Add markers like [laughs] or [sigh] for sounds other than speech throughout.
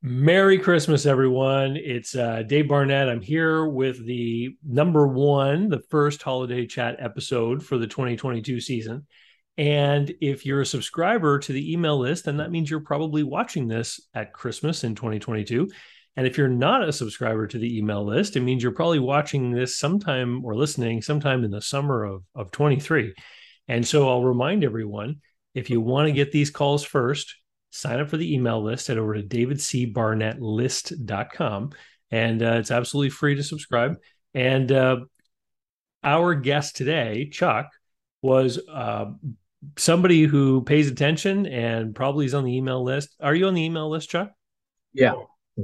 Merry Christmas, everyone. It's uh, Dave Barnett. I'm here with the number one, the first holiday chat episode for the 2022 season. And if you're a subscriber to the email list, then that means you're probably watching this at Christmas in 2022. And if you're not a subscriber to the email list, it means you're probably watching this sometime or listening sometime in the summer of, of 23. And so I'll remind everyone if you want to get these calls first, sign up for the email list, head over to davidcbarnettlist.com. And uh, it's absolutely free to subscribe. And uh, our guest today, Chuck, was uh, somebody who pays attention and probably is on the email list. Are you on the email list, Chuck? Yeah.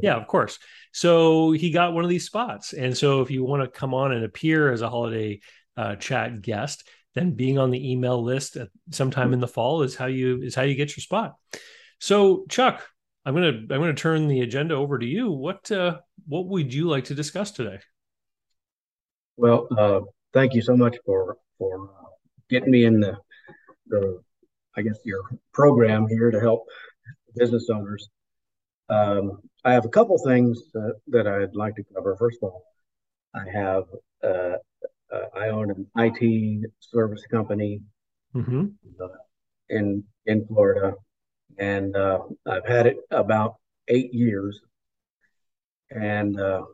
Yeah, of course. So he got one of these spots. And so if you want to come on and appear as a holiday uh, chat guest, then being on the email list at sometime in the fall is how you is how you get your spot. So, Chuck, I'm gonna I'm gonna turn the agenda over to you. What uh, what would you like to discuss today? Well, uh, thank you so much for for uh, getting me in the the I guess your program here to help business owners. Um, I have a couple things that I'd like to cover. First of all, I have uh, uh, I own an IT service company mm-hmm. In in Florida, and uh, I've had it about eight years. And uh,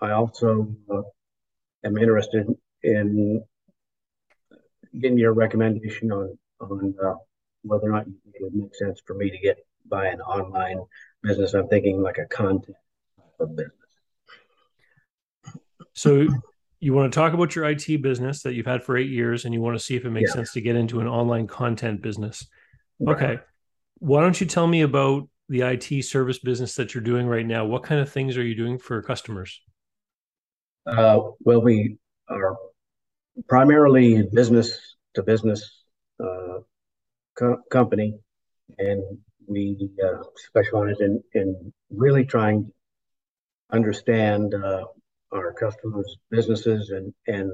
I also uh, am interested in getting your recommendation on on uh, whether or not it would make sense for me to get by an online business. I'm thinking like a content of business. So you want to talk about your IT business that you've had for eight years, and you want to see if it makes yeah. sense to get into an online content business. Right. Why don't you tell me about the IT service business that you're doing right now? What kind of things are you doing for customers? Uh, well, we are primarily business to business uh, co- company, and we uh, specialize in, in really trying to understand uh, our customers' businesses and, and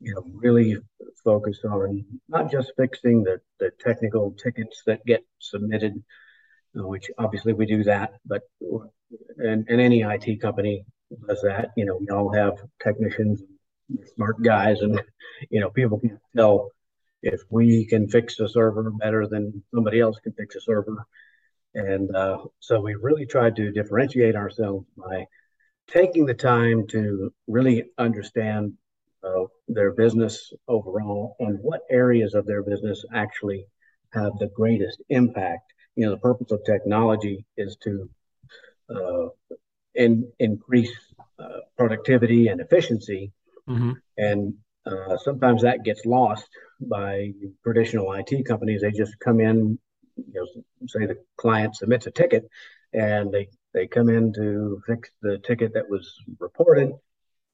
you know, really focus on not just fixing the, the technical tickets that get submitted, uh, which obviously we do that, but and, and any IT company does that. You know, we all have technicians, smart guys, and you know, people can tell if we can fix a server better than somebody else can fix a server. And uh, so we really tried to differentiate ourselves by taking the time to really understand uh, their business overall and what areas of their business actually have the greatest impact. You know, the purpose of technology is to uh, in, increase uh, productivity and efficiency. Mm-hmm. And uh, sometimes that gets lost by traditional IT companies. They just come in, you know, say the client submits a ticket and they, they come in to fix the ticket that was reported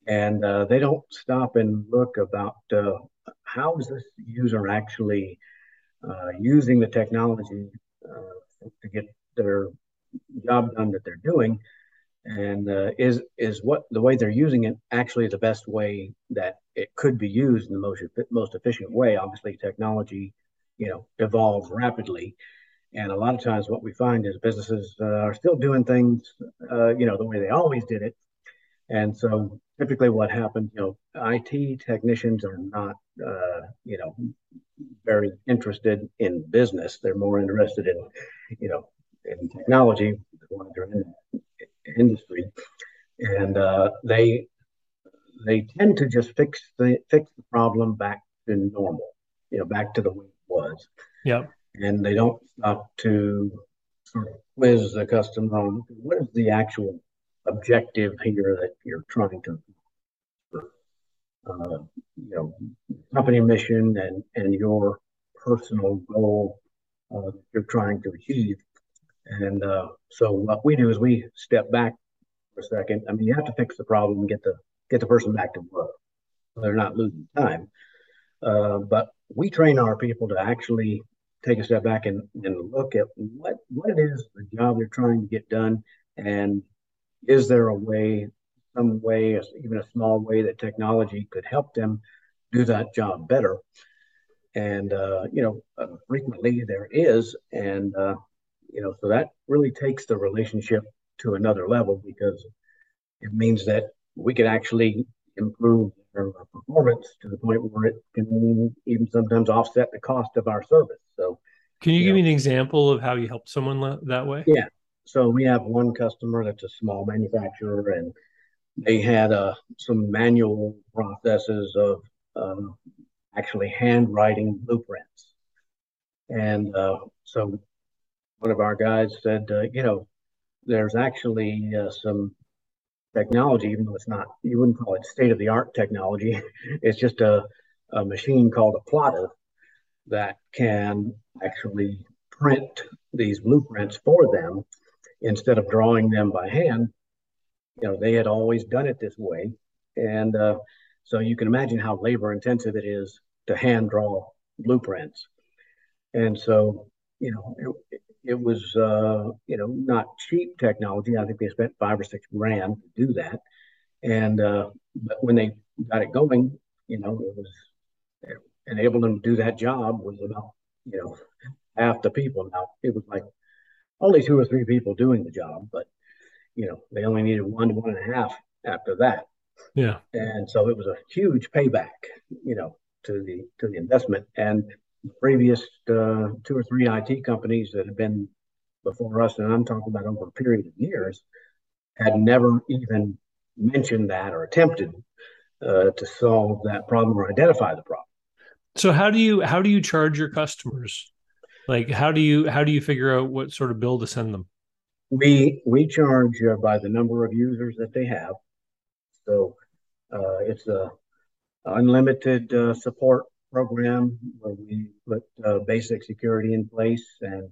and uh, they don't stop and look about uh, how is this user actually uh, using the technology uh, to get their job done that they're doing? And uh, is is what the way they're using it actually the best way that it could be used in the most most efficient way? Obviously technology you know evolves rapidly. And a lot of times what we find is businesses uh, are still doing things you know the way they always did it and so typically what happens, you know, IT technicians are not, uh, you know, very interested in business. They're more interested in, you know, in technology, they're in industry. And uh, they they tend to just fix the fix the problem back to normal, you know, back to the way it was. Yeah. And they don't stop to sort of quiz the customer on what is the actual objective here that you're trying to uh, you know company mission and and your personal goal uh, you're trying to achieve. And uh, so what we do is we step back for a second. I mean you have to fix the problem and get the get the person back to work. So they're not losing time. Uh, but we train our people to actually take a step back and, and look at what what it is the job they're trying to get done and is there a way, some way, even a small way that technology could help them do that job better? And, uh, you know, uh, frequently there is. And uh, you know, so that really takes the relationship to another level because it means that we can actually improve our performance to the point where it can even sometimes offset the cost of our service. So, can you, you give know, me an example of how you help someone that way? Yeah. So we have one customer that's a small manufacturer, and they had uh, some manual processes of um, actually handwriting blueprints. And uh, so one of our guys said, uh, you know, there's actually uh, some technology, even though it's not, you wouldn't call it state of the art technology. [laughs] it's just a, a machine called a plotter that can actually print these blueprints for them instead of drawing them by hand. You know, they had always done it this way. And uh, so you can imagine how labor intensive it is to hand draw blueprints. And so, you know, it, it was, uh, you know, not cheap technology. I think they spent five or six grand to do that. And, uh, but when they got it going, you know, it was, enabled them to do that job was about, you know, half the people. Now it was like only two or three people doing the job, but, you know, they only needed one to one and a half after that. Yeah. And so it was a huge payback, you know, to the to the investment. And the previous uh, two or three IT companies that have been before us, and I'm talking about over a period of years, had never even mentioned that or attempted uh, to solve that problem or identify the problem. So how do you how do you charge your customers? Like how do you how do you figure out what sort of bill to send them? We we charge uh, by the number of users that they have. So uh, it's a unlimited uh, support program where we put uh, basic security in place and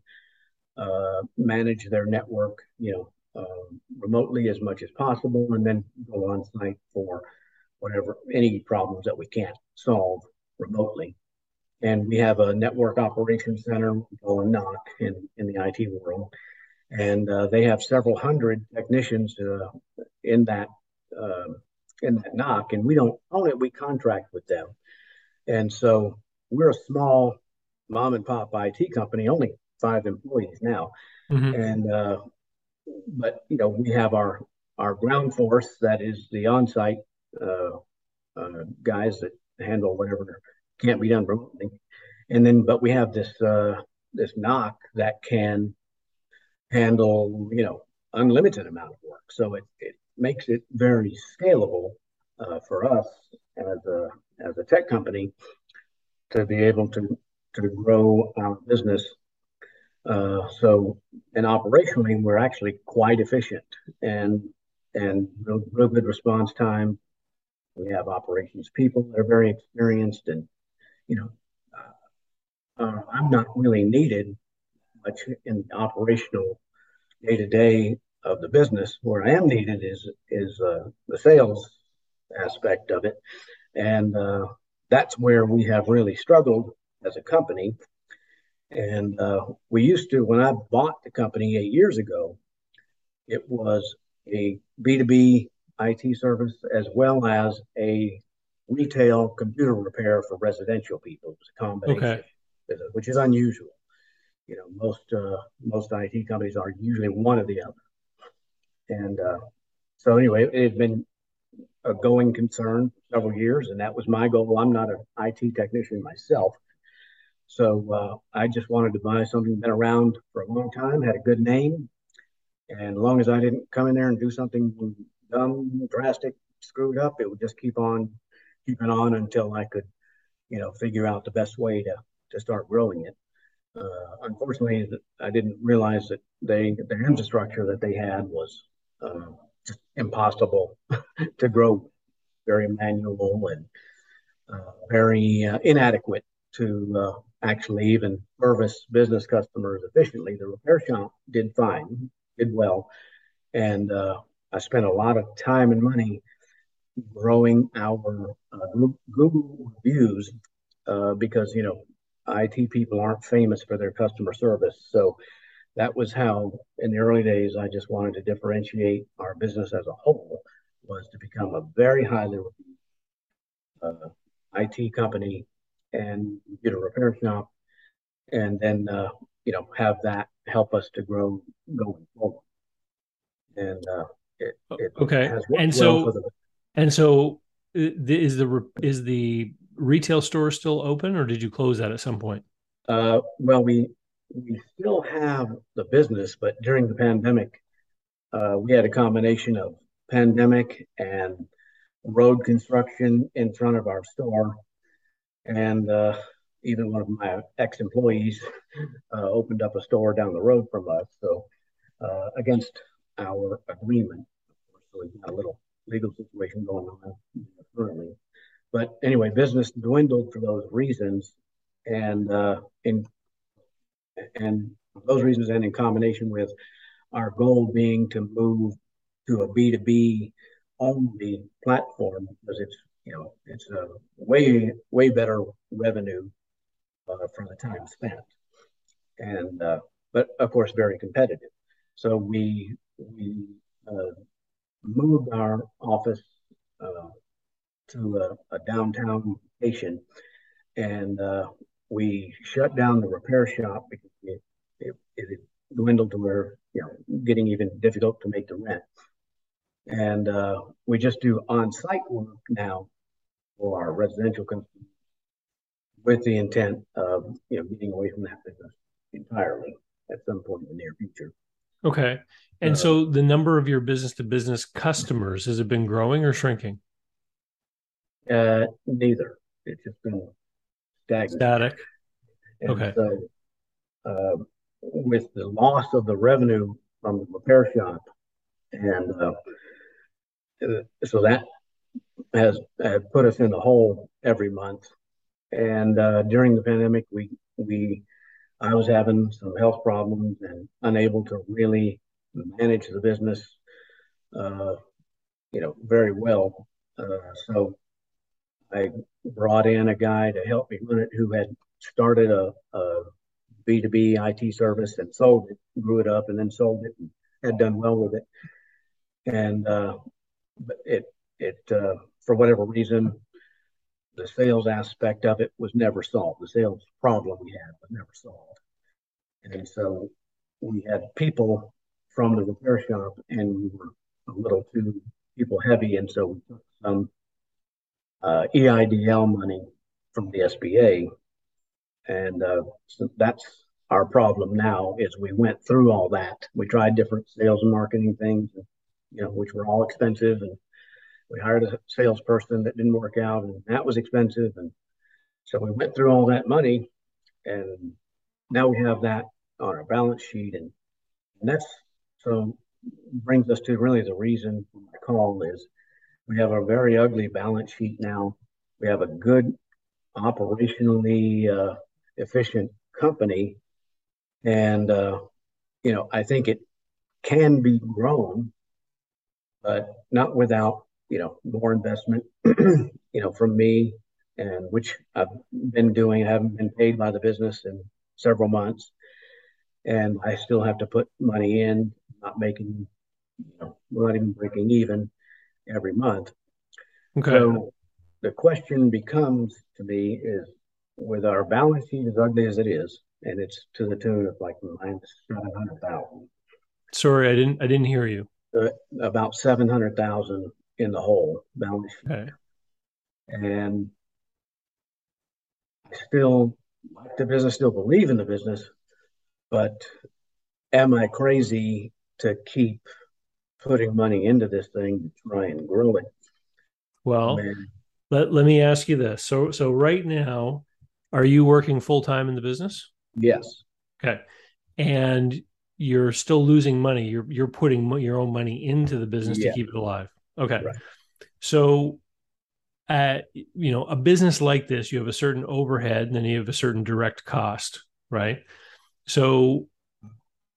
uh, manage their network, you know, um, remotely as much as possible, and then go on site for whatever any problems that we can't solve remotely. And we have a network operations center called NOC in, in the IT world. And uh, they have several hundred technicians uh, in that uh, in that NOC, and we don't own it. We contract with them, and so we're a small mom and pop IT company, only five employees now, mm-hmm. and uh, but you know we have our our ground force that is the on-site uh, uh, guys that handle whatever can't be done remotely, and then but we have this uh, this NOC that can handle you know unlimited amount of work, so it, it makes it very scalable uh, for us as a as a tech company to be able to to grow our business. Uh, so, and operationally, we're actually quite efficient and and real, real good response time. We have operations people that are very experienced, and you know, uh, uh I'm not really needed much in the operational day to day of the business. Where I am needed is is uh, the sales aspect of it, and uh, that's where we have really struggled as a company. And uh, we used to, when I bought the company eight years ago, it was a B2B IT service as well as a retail computer repair for residential people. It was a combination, okay. which is unusual. You know, most uh, most IT companies are usually one or the other. And uh, so anyway, it had been a going concern for several years, and that was my goal. I'm not an IT technician myself, so uh, I just wanted to buy something that been around for a long time, had a good name, and as long as I didn't come in there and do something dumb, drastic, screwed up, it would just keep on keeping on until I could, you know, figure out the best way to to start growing it. Uh, unfortunately, I didn't realize that they their infrastructure that they had was uh, impossible [laughs] to grow, very manual and uh, very uh, inadequate to uh, actually even service business customers efficiently. The repair shop did fine, did well, and uh, I spent a lot of time and money growing our uh, Google reviews uh, because you know IT people aren't famous for their customer service, so that was how in the early days I just wanted to differentiate our business as a whole was to become a very highly uh, IT company and get a repair shop and then uh, you know, have that help us to grow going forward. And uh, it, it okay, and so well. And so is the is the retail store still open, or did you close that at some point? Uh, well, we we still have the business, but during the pandemic, uh, we had a combination of pandemic and road construction in front of our store, and uh, even one of my ex-employees uh, opened up a store down the road from us. So uh, against our agreement, so we've got a little legal situation going on currently. But anyway, business dwindled for those reasons, and uh, in and those reasons, and in combination with our goal being to move to a B two B only platform because it's you know it's a way way better revenue uh, for the time spent, and uh, but of course very competitive. So we we uh, moved our office uh, to a, a, downtown location, and uh, we shut down the repair shop because it, it, it dwindled to where you know getting even difficult to make the rent. And uh, we just do on-site work now for our residential customers with the intent of you know getting away from that business entirely at some point in the near future. Okay. And uh, so the number of your business to business customers has it been growing or shrinking? Uh, neither. It's just been stagnant. Static. And okay. So, uh, with the loss of the revenue from the repair shop, and uh, so that has, has put us in the hole every month. And uh, during the pandemic, we we I was having some health problems and unable to really manage the business, uh, you know, very well. Uh, so I brought in a guy to help me run it who had started a a B2B IT service and sold it, grew it up, and then sold it and had done well with it. And uh, it it uh, for whatever reason, the sales aspect of it was never solved. The sales problem we had was never solved, and so we had people from the repair shop, and we were a little too people heavy, and so we took some uh, EIDL money from the SBA, and uh, so that's our problem now. Is we went through all that. We tried different sales and marketing things. And, you know, which were all expensive. And we hired a salesperson that didn't work out, and that was expensive. And so we went through all that money, and now we have that on our balance sheet, and, and that's so brings us to really the reason my call is we have a very ugly balance sheet now. We have a good operationally uh, efficient company, and uh, you know I think it can be grown but not without you know more investment [clears throat] you know from me and which I've been doing. I haven't been paid by the business in several months. And I still have to put money in not making you know we're not even breaking even every month. Okay. So the question becomes to me is with our balance sheet as ugly as it is and it's to the tune of like minus 700,000 sorry I didn't I didn't hear you. Uh, about 700,000 in the hole balance sheet. Okay. And I still like the business, still believe in the business, but am I crazy to keep putting money into this thing to try and grow it? Well, let, let me ask you this. So so right now, are you working full time in the business? Yes. Okay. And you're still losing money. You're you're putting your own money into the business yeah. to keep it alive. Okay. Right. So at you know a business like this you have a certain overhead and then you have a certain direct cost right so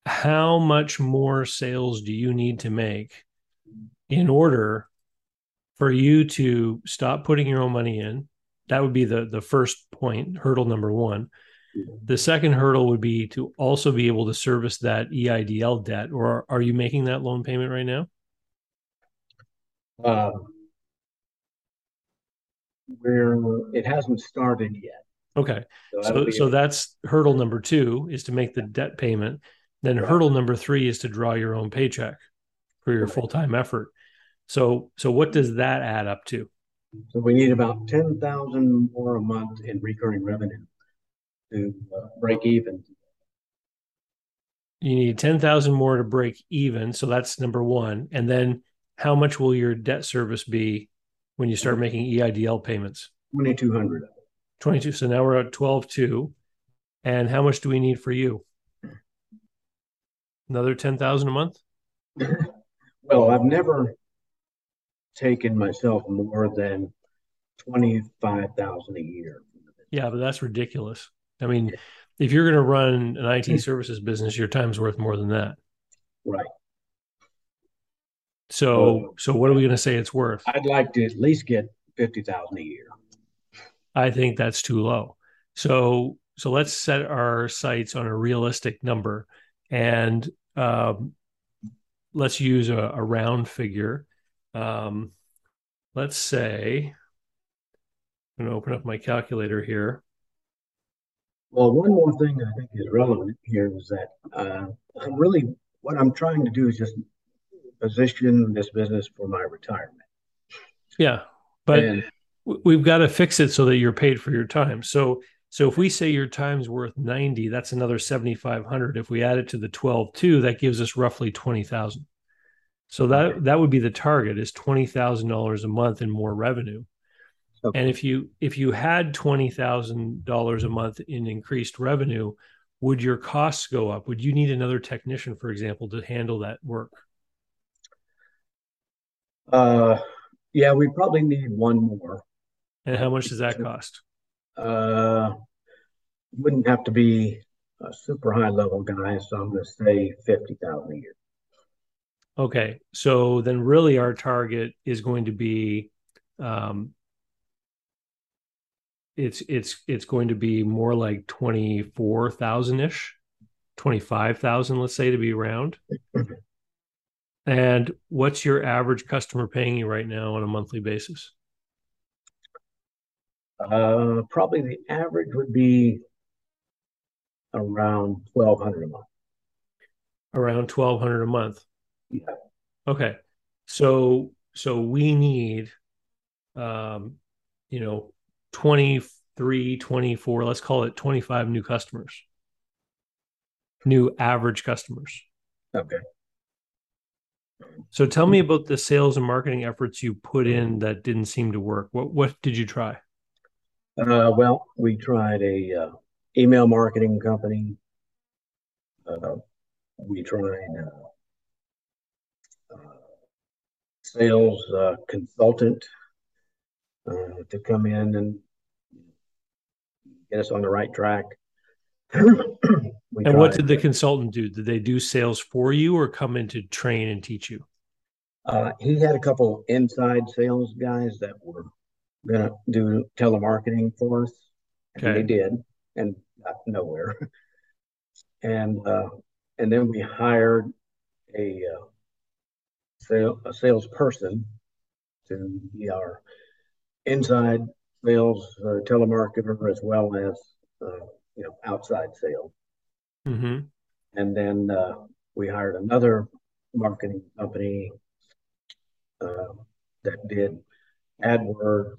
how much more sales do you need to make in order for you to stop putting your own money in that would be the the first point hurdle number 1 the second hurdle would be to also be able to service that EIDL debt, or are you making that loan payment right now? Um, where it hasn't started yet. Okay. So So so that's hurdle number two is to make the debt payment. Then Right. hurdle number three is to draw your own paycheck for your Right. full time effort. So so what does that add up to? So we need about ten thousand more a month in recurring revenue to uh, break even. You need ten thousand more to break even. So that's number one. And then how much will your debt service be when you start making EIDL payments? Twenty-two hundred. 22. So now we're at 12.2. And how much do we need for you? Another 10,000 a month? [laughs] Well, I've never taken myself more than twenty-five thousand a year. Yeah, but that's ridiculous. I mean, if you're going to run an IT mm. services business, your time's worth more than that. Right. So, so what are we going to say it's worth? I'd like to at least get fifty thousand a year. I think that's too low. So, so let's set our sights on a realistic number, and um, let's use a, a round figure. Um, let's say I'm going to open up my calculator here. Well, one more thing I think is relevant here is that uh, I'm really what I'm trying to do is just position this business for my retirement. Yeah, but and we've got to fix it so that you're paid for your time. So, so if we say your time's worth 90, that's another 7,500. If we add it to the 12.2, that gives us roughly 20,000. So that, that would be the target is $20,000 a month in more revenue. Okay. And if you, if you had $20,000 a month in increased revenue, would your costs go up? Would you need another technician, for example, to handle that work? Uh, yeah, we probably need one more. And how much does that cost? Uh, wouldn't have to be a super high level guy, so I'm going to say fifty thousand a year. Okay, so then really our target is going to be, um, it's it's it's going to be more like twenty four thousand ish, twenty five thousand, let's say, to be round. [clears throat] And what's your average customer paying you right now on a monthly basis? Uh, probably the average would be around twelve hundred a month. Around twelve hundred a month. Yeah. Okay, so so we need, um, you know, 23, 24, let's call it 25 new customers. New average customers. Okay. So tell me about the sales and marketing efforts you put in that didn't seem to work. What what did you try? Uh, well, we tried a uh, email marketing company. Uh, we tried uh, uh, sales uh, consultant uh, to come in and get us on the right track. And what did the consultant do? Did they do sales for you or come in to train and teach you? Uh, he had a couple inside sales guys that were gonna do telemarketing for us. And Okay. they did, and got nowhere. [laughs] And uh, and then we hired a uh, sale a salesperson to be our inside sales uh, telemarketer as well as uh, you know outside sales. hmm And then uh, we hired another marketing company uh, that did AdWords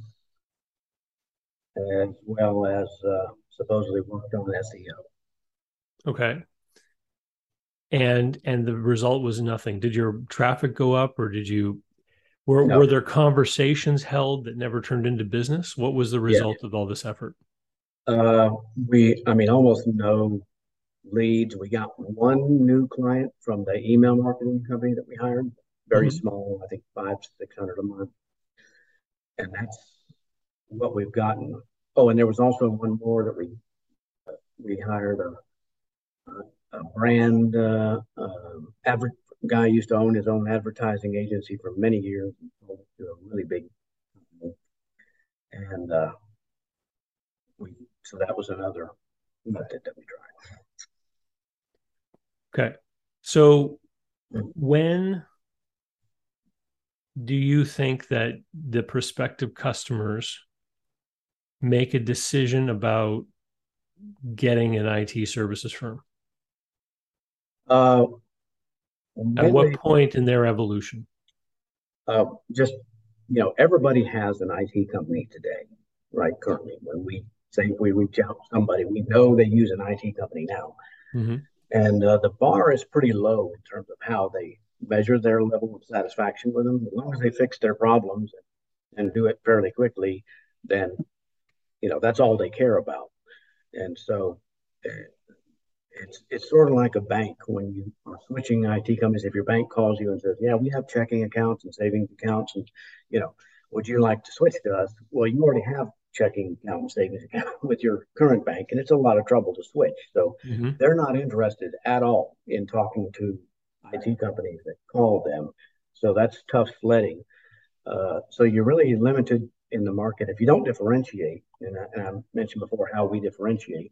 as well as uh, supposedly worked on SEO. Okay. And and the result was nothing. Did your traffic go up or did you were No. were there conversations held that never turned into business? What was the result of all this effort? Uh, we, I mean, almost no leads. We got one new client from the email marketing company that we hired, very Mhm. small, I think five, six hundred a month. And that's what we've gotten. Oh, and there was also one more that we we hired a a, a brand uh, um, advert guy used to own his own advertising agency for many years, and sold it to a really big company. And uh, so that was another method that we tried. Okay. So when do you think that the prospective customers make a decision about getting an IT services firm? Uh, At what mainly, point in their evolution? uh, just, you know, everybody has an IT company today, right? Currently, when we say if we reach out to somebody, we know they use an IT company now. hmm And uh, the bar is pretty low in terms of how they measure their level of satisfaction with them. As long as they fix their problems and, and do it fairly quickly, then, you know, that's all they care about. And so uh, it's it's sort of like a bank when you are switching IT companies. If your bank calls you and says, "Yeah, we have checking accounts and savings accounts, and you know, would you like to switch to us?" Well, you already have checking account and savings account [laughs] with your current bank, and it's a lot of trouble to switch. So hmm they're not interested at all in talking to IT companies that call them. So that's tough sledding. Uh, so you're really limited in the market if you don't differentiate. And I, and I mentioned before how we differentiate.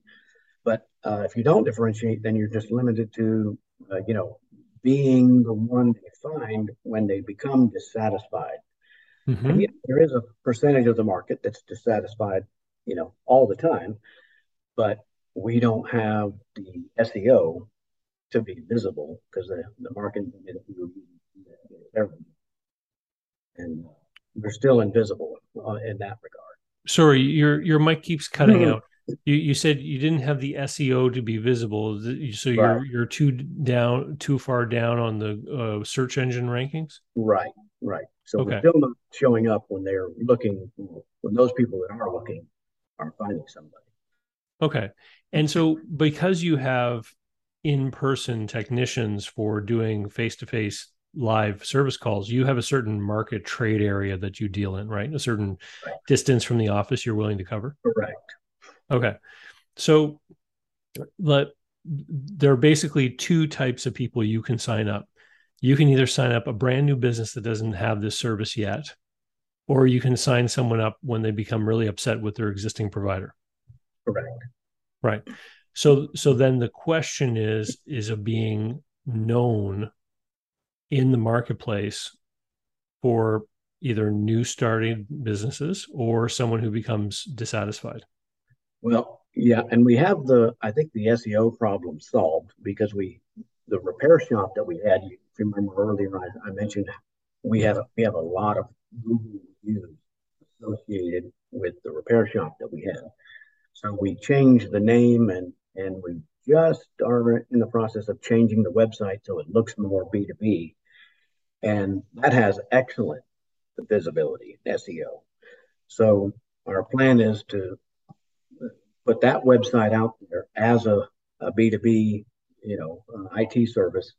But uh, if you don't differentiate, then you're just limited to, uh, you know, being the one they find when they become dissatisfied. Hmm And there is a percentage of the market that's dissatisfied, you know, all the time. But we don't have the SEO to be visible because the, the marketing and we're still invisible uh, in that regard. Sorry, your your mic keeps cutting Mhm. out. You you said you didn't have the SEO to be visible, so you're Right. you're too down, too far down on the uh, search engine rankings. Right, right. So we're still not showing up when they're looking, when those people that are looking are finding somebody. Okay. And so because you have in-person technicians for doing face-to-face live service calls, you have a certain market trade area that you deal in, right? A certain Right. distance from the office you're willing to cover. Correct. Okay. So let there are basically two types of people you can sign up. You can either sign up a brand new business that doesn't have this service yet, or you can sign someone up when they become really upset with their existing provider. Correct. Right. So so then the question is is of being known in the marketplace for either new starting businesses or someone who becomes dissatisfied. Well, yeah, and we have the, I think the SEO problem solved because we, the repair shop that we had, you- if you remember earlier, I, I mentioned we have, we have a lot of Google reviews associated with the repair shop that we had. So we changed the name and, and we just are in the process of changing the website so it looks more B2B. And that has excellent visibility, SEO. So our plan is to put that website out there as a, a B2B, you know, uh, IT service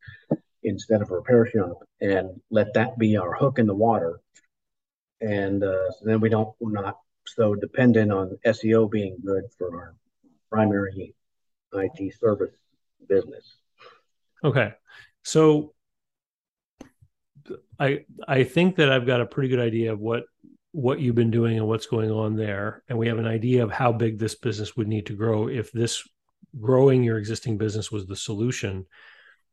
instead of a repair shop and let that be our hook in the water. And uh, so then we don't, we're not so dependent on SEO being good for our primary IT service business. Okay. So I I think that I've got a pretty good idea of what what you've been doing and what's going on there and we have an idea of how big this business would need to grow if this growing your existing business was the solution.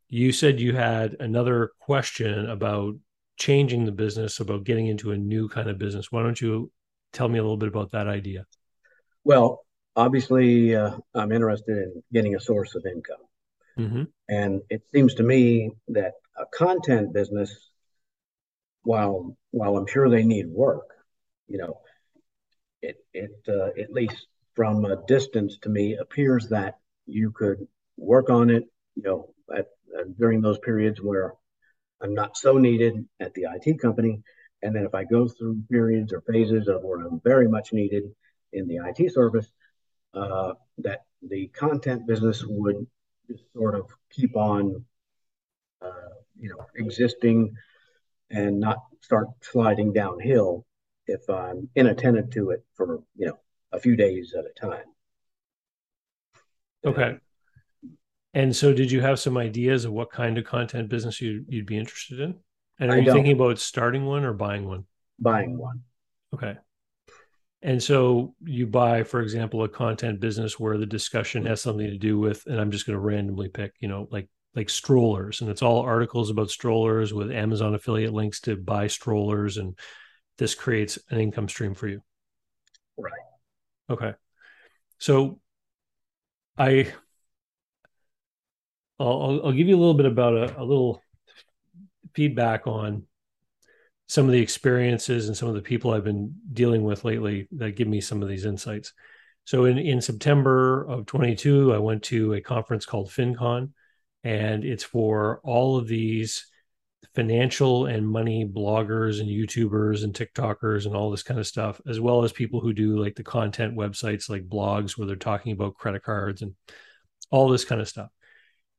You said you had another question about changing the business about getting into a new kind of business. Why don't you tell me a little bit about that idea? Well, obviously, uh, I'm interested in getting a source of income. hmm And it seems to me that a content business, while while I'm sure they need work, you know, it it uh, at least from a distance to me appears that you could work on it, you know, at, during those periods where I'm not so needed at the IT company, and then if I go through periods or phases of where I'm very much needed in the IT service, uh, that the content business would just sort of keep on, uh, you know, existing and not start sliding downhill if I'm inattentive to it for, you know, a few days at a time. Okay. And so did you have some ideas of what kind of content business you, you'd be interested in? And are I you don't. thinking about starting one or buying one? Buying one. Okay. And so you buy, for example, a content business where the discussion has something to do with, and I'm just going to randomly pick, you know, like like strollers, and it's all articles about strollers with Amazon affiliate links to buy strollers, and this creates an income stream for you. Right. Okay. So I I'll, I'll give you a little bit about a, a little feedback on some of the experiences and some of the people I've been dealing with lately that give me some of these insights. So in, in September of 22, I went to a conference called FinCon, and it's for all of these financial and money bloggers and YouTubers and TikTokers and all this kind of stuff, as well as people who do like the content websites like blogs where they're talking about credit cards and all this kind of stuff.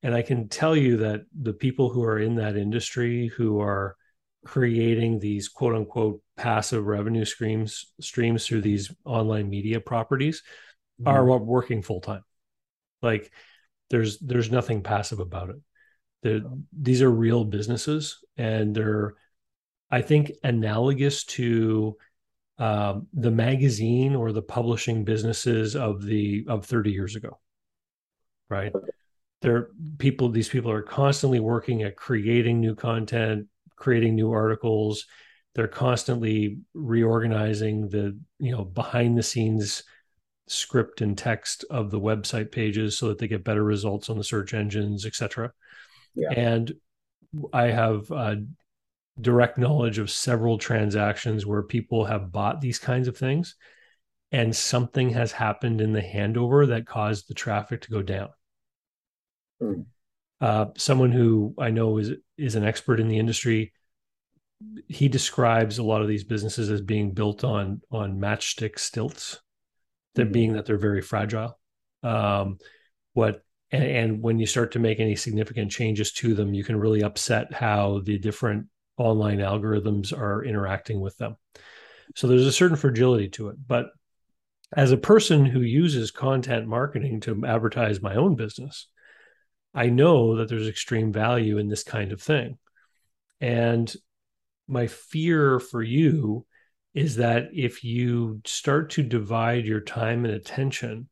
And I can tell you that the people who are in that industry who are creating these quote unquote passive revenue streams streams through these online media properties mm-hmm. are working full time. Like there's there's nothing passive about it. They're, these are real businesses and they're I think analogous to um, the magazine or the publishing businesses of the of 30 years ago right they're people these people are constantly working at creating new content creating new articles. They're constantly reorganizing the you know behind the scenes script and text of the website pages so that they get better results on the search engines etc yeah. and i have uh, direct knowledge of several transactions where people have bought these kinds of things and something has happened in the handover that caused the traffic to go down Mm. Uh, someone who I know is is an expert in the industry. He describes a lot of these businesses as being built on on matchstick stilts, that mm-hmm. being that they're very fragile. Um, what and, and when you start to make any significant changes to them, you can really upset how the different online algorithms are interacting with them. So there's a certain fragility to it. But as a person who uses content marketing to advertise my own business, I know that there's extreme value in this kind of thing. And my fear for you is that if you start to divide your time and attention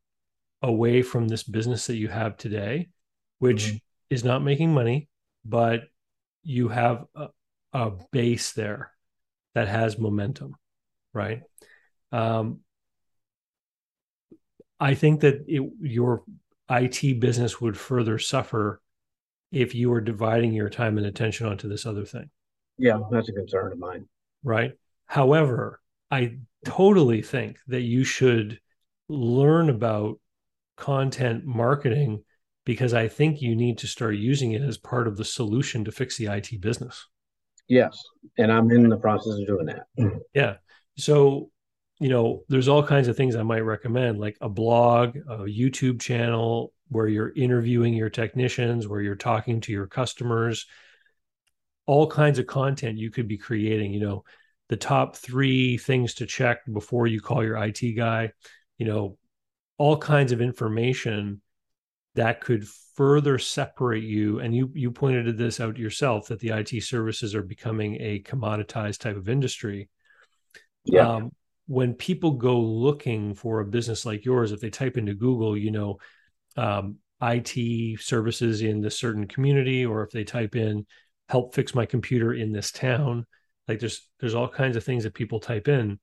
away from this business that you have today, which mm-hmm. is not making money, but you have a, a, base there that has momentum, right? Um, I think that it, your IT business would further suffer if you were dividing your time and attention onto this other thing. Yeah, that's a concern of mine. Right. However, I totally think that you should learn about content marketing because I think you need to start using it as part of the solution to fix the IT business. Yes. And I'm in the process of doing that. Yeah. So you know, there's all kinds of things I might recommend, like a blog, a YouTube channel where you're interviewing your technicians, where you're talking to your customers, all kinds of content you could be creating, you know, the top three things to check before you call your IT guy, you know, all kinds of information that could further separate you and you you pointed this out yourself that the IT services are becoming a commoditized type of industry. Yeah. Um, when people go looking for a business like yours, if they type into Google, you know, um, IT services in this certain community, or if they type in help fix my computer in this town, like there's there's all kinds of things that people type in.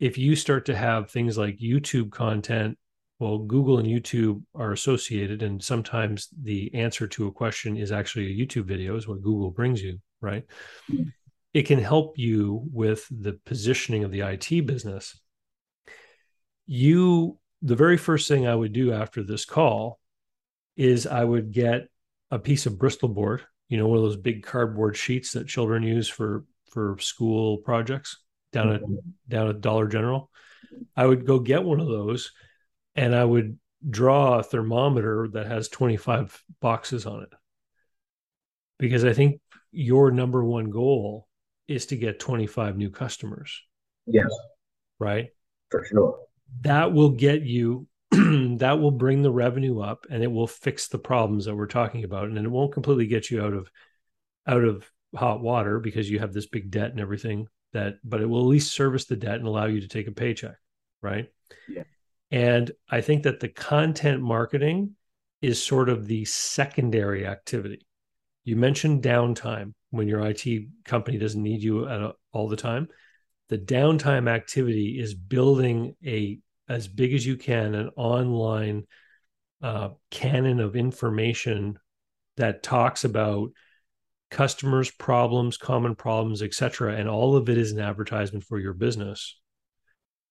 If you start to have things like YouTube content, well, Google and YouTube are associated, and sometimes the answer to a question is actually a YouTube video, is what Google brings you, right? Mm-hmm it can help you with the positioning of the IT business. You, the very first thing I would do after this call is I would get a piece of Bristol board, you know, one of those big cardboard sheets that children use for for school projects down at down at Dollar General. I would go get one of those and I would draw a thermometer that has 25 boxes on it. Because I think your number one goal is to get 25 new customers. Yes. Right? For sure. That will get you [clears throat] that will bring the revenue up and it will fix the problems that we're talking about and it won't completely get you out of out of hot water because you have this big debt and everything that but it will at least service the debt and allow you to take a paycheck, right? Yeah. And I think that the content marketing is sort of the secondary activity. You mentioned downtime when your IT company doesn't need you a, all the time. The downtime activity is building a as big as you can an online uh, canon of information that talks about customers problems common problems etc and all of it is an advertisement for your business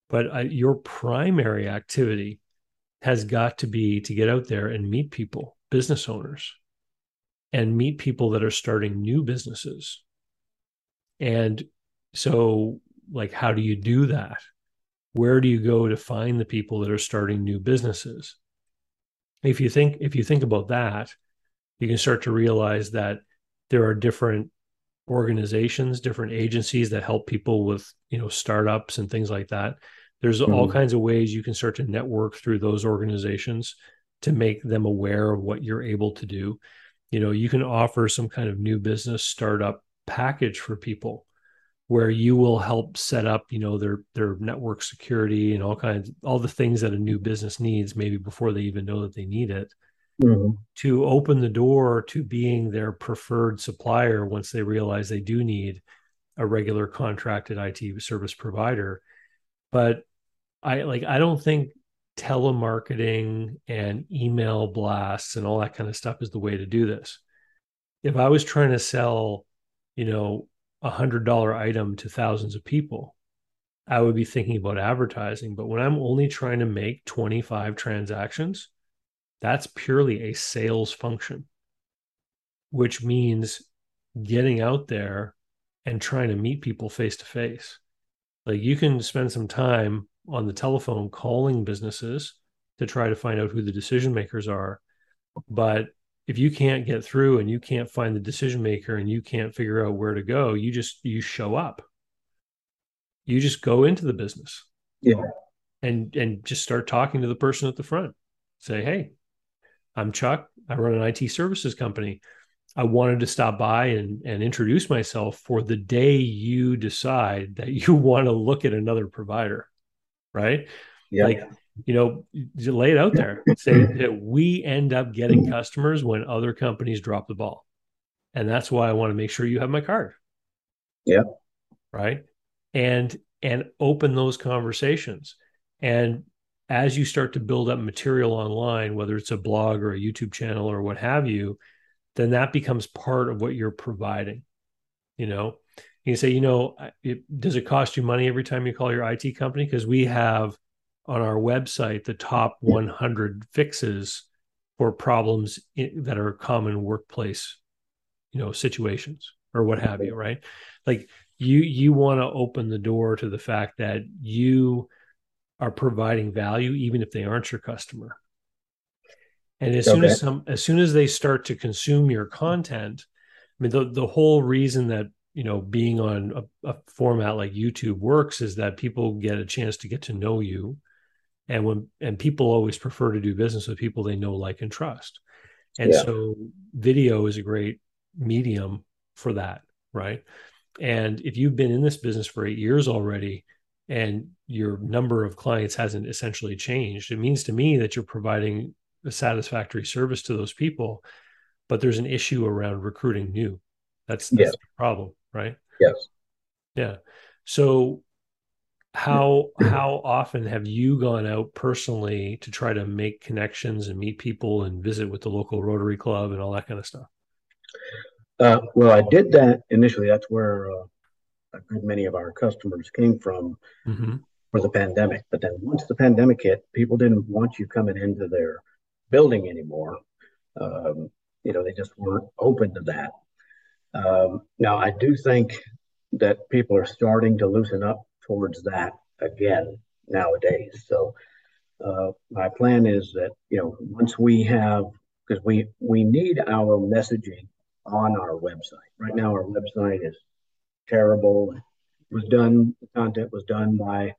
but uh, your primary activity has got to be to get out there and meet people business owners and meet people that are starting new businesses. And so like how do you do that? Where do you go to find the people that are starting new businesses? If you think if you think about that you can start to realize that there are different organizations different agencies that help people with you know startups and things like that. There's mm-hmm. all kinds of ways you can start to network through those organizations to make them aware of what you're able to do you know you can offer some kind of new business startup package for people where you will help set up you know their their network security and all kinds all the things that a new business needs maybe before they even know that they need it mm-hmm. to open the door to being their preferred supplier once they realize they do need a regular contracted IT service provider but I like I don't think telemarketing and email blasts and all that kind of stuff is the way to do this if I was trying to sell you know a hundred dollar item to thousands of people, I would be thinking about advertising. But when I'm only trying to make 25 transactions, that's purely a sales function, which means getting out there and trying to meet people face to face. Like you can spend some time on the telephone calling businesses to try to find out who the decision makers are. But if you can't get through and you can't find the decision maker and you can't figure out where to go, you just you show up. You just go into the business. Yeah. And and just start talking to the person at the front. Say, "Hey, I'm Chuck. I run an IT services company. I wanted to stop by and, and introduce myself for the day you decide that you [laughs] want to look at another provider. Right. Yeah. Like you know, lay it out there. Say that we end up getting mm-hmm. customers when other companies drop the ball. And that's why I want to make sure you have my card. Yeah. Right. And and open those conversations. And as you start to build up material online, whether it's a blog or a YouTube channel or what have you, then that becomes part of what you're providing. You know, you say, you know, it, does it cost you money every time you call your IT company? Because we have on our website the top 100 fixes for problems in, that are common workplace you know situations or what have you right like you you want to open the door to the fact that you are providing value even if they aren't your customer and as okay. soon as some as soon as they start to consume your content i mean the, the whole reason that you know being on a, a format like youtube works is that people get a chance to get to know you. And when and people always prefer to do business with people they know like and trust. And yeah. so video is a great medium for that right? And if you've been in this business for eight years already and your number of clients hasn't essentially changed it means to me that you're providing a satisfactory service to those people but there's an issue around recruiting new. That's, that's yes. the problem right yes yeah so how how often have you gone out personally to try to make connections and meet people and visit with the local Rotary Club and all that kind of stuff? Uh, well, I did that initially. That's where uh, a good many of our customers came from mm-hmm. for the pandemic. But then once the pandemic hit, people didn't want you coming into their building anymore. Um, you know, they just weren't open to that. Um, now, I do think that people are starting to loosen up towards that again nowadays. So uh, my plan is that you know once we have because we we need our messaging on our website. Right now, our website is terrible. It was done. The content was done by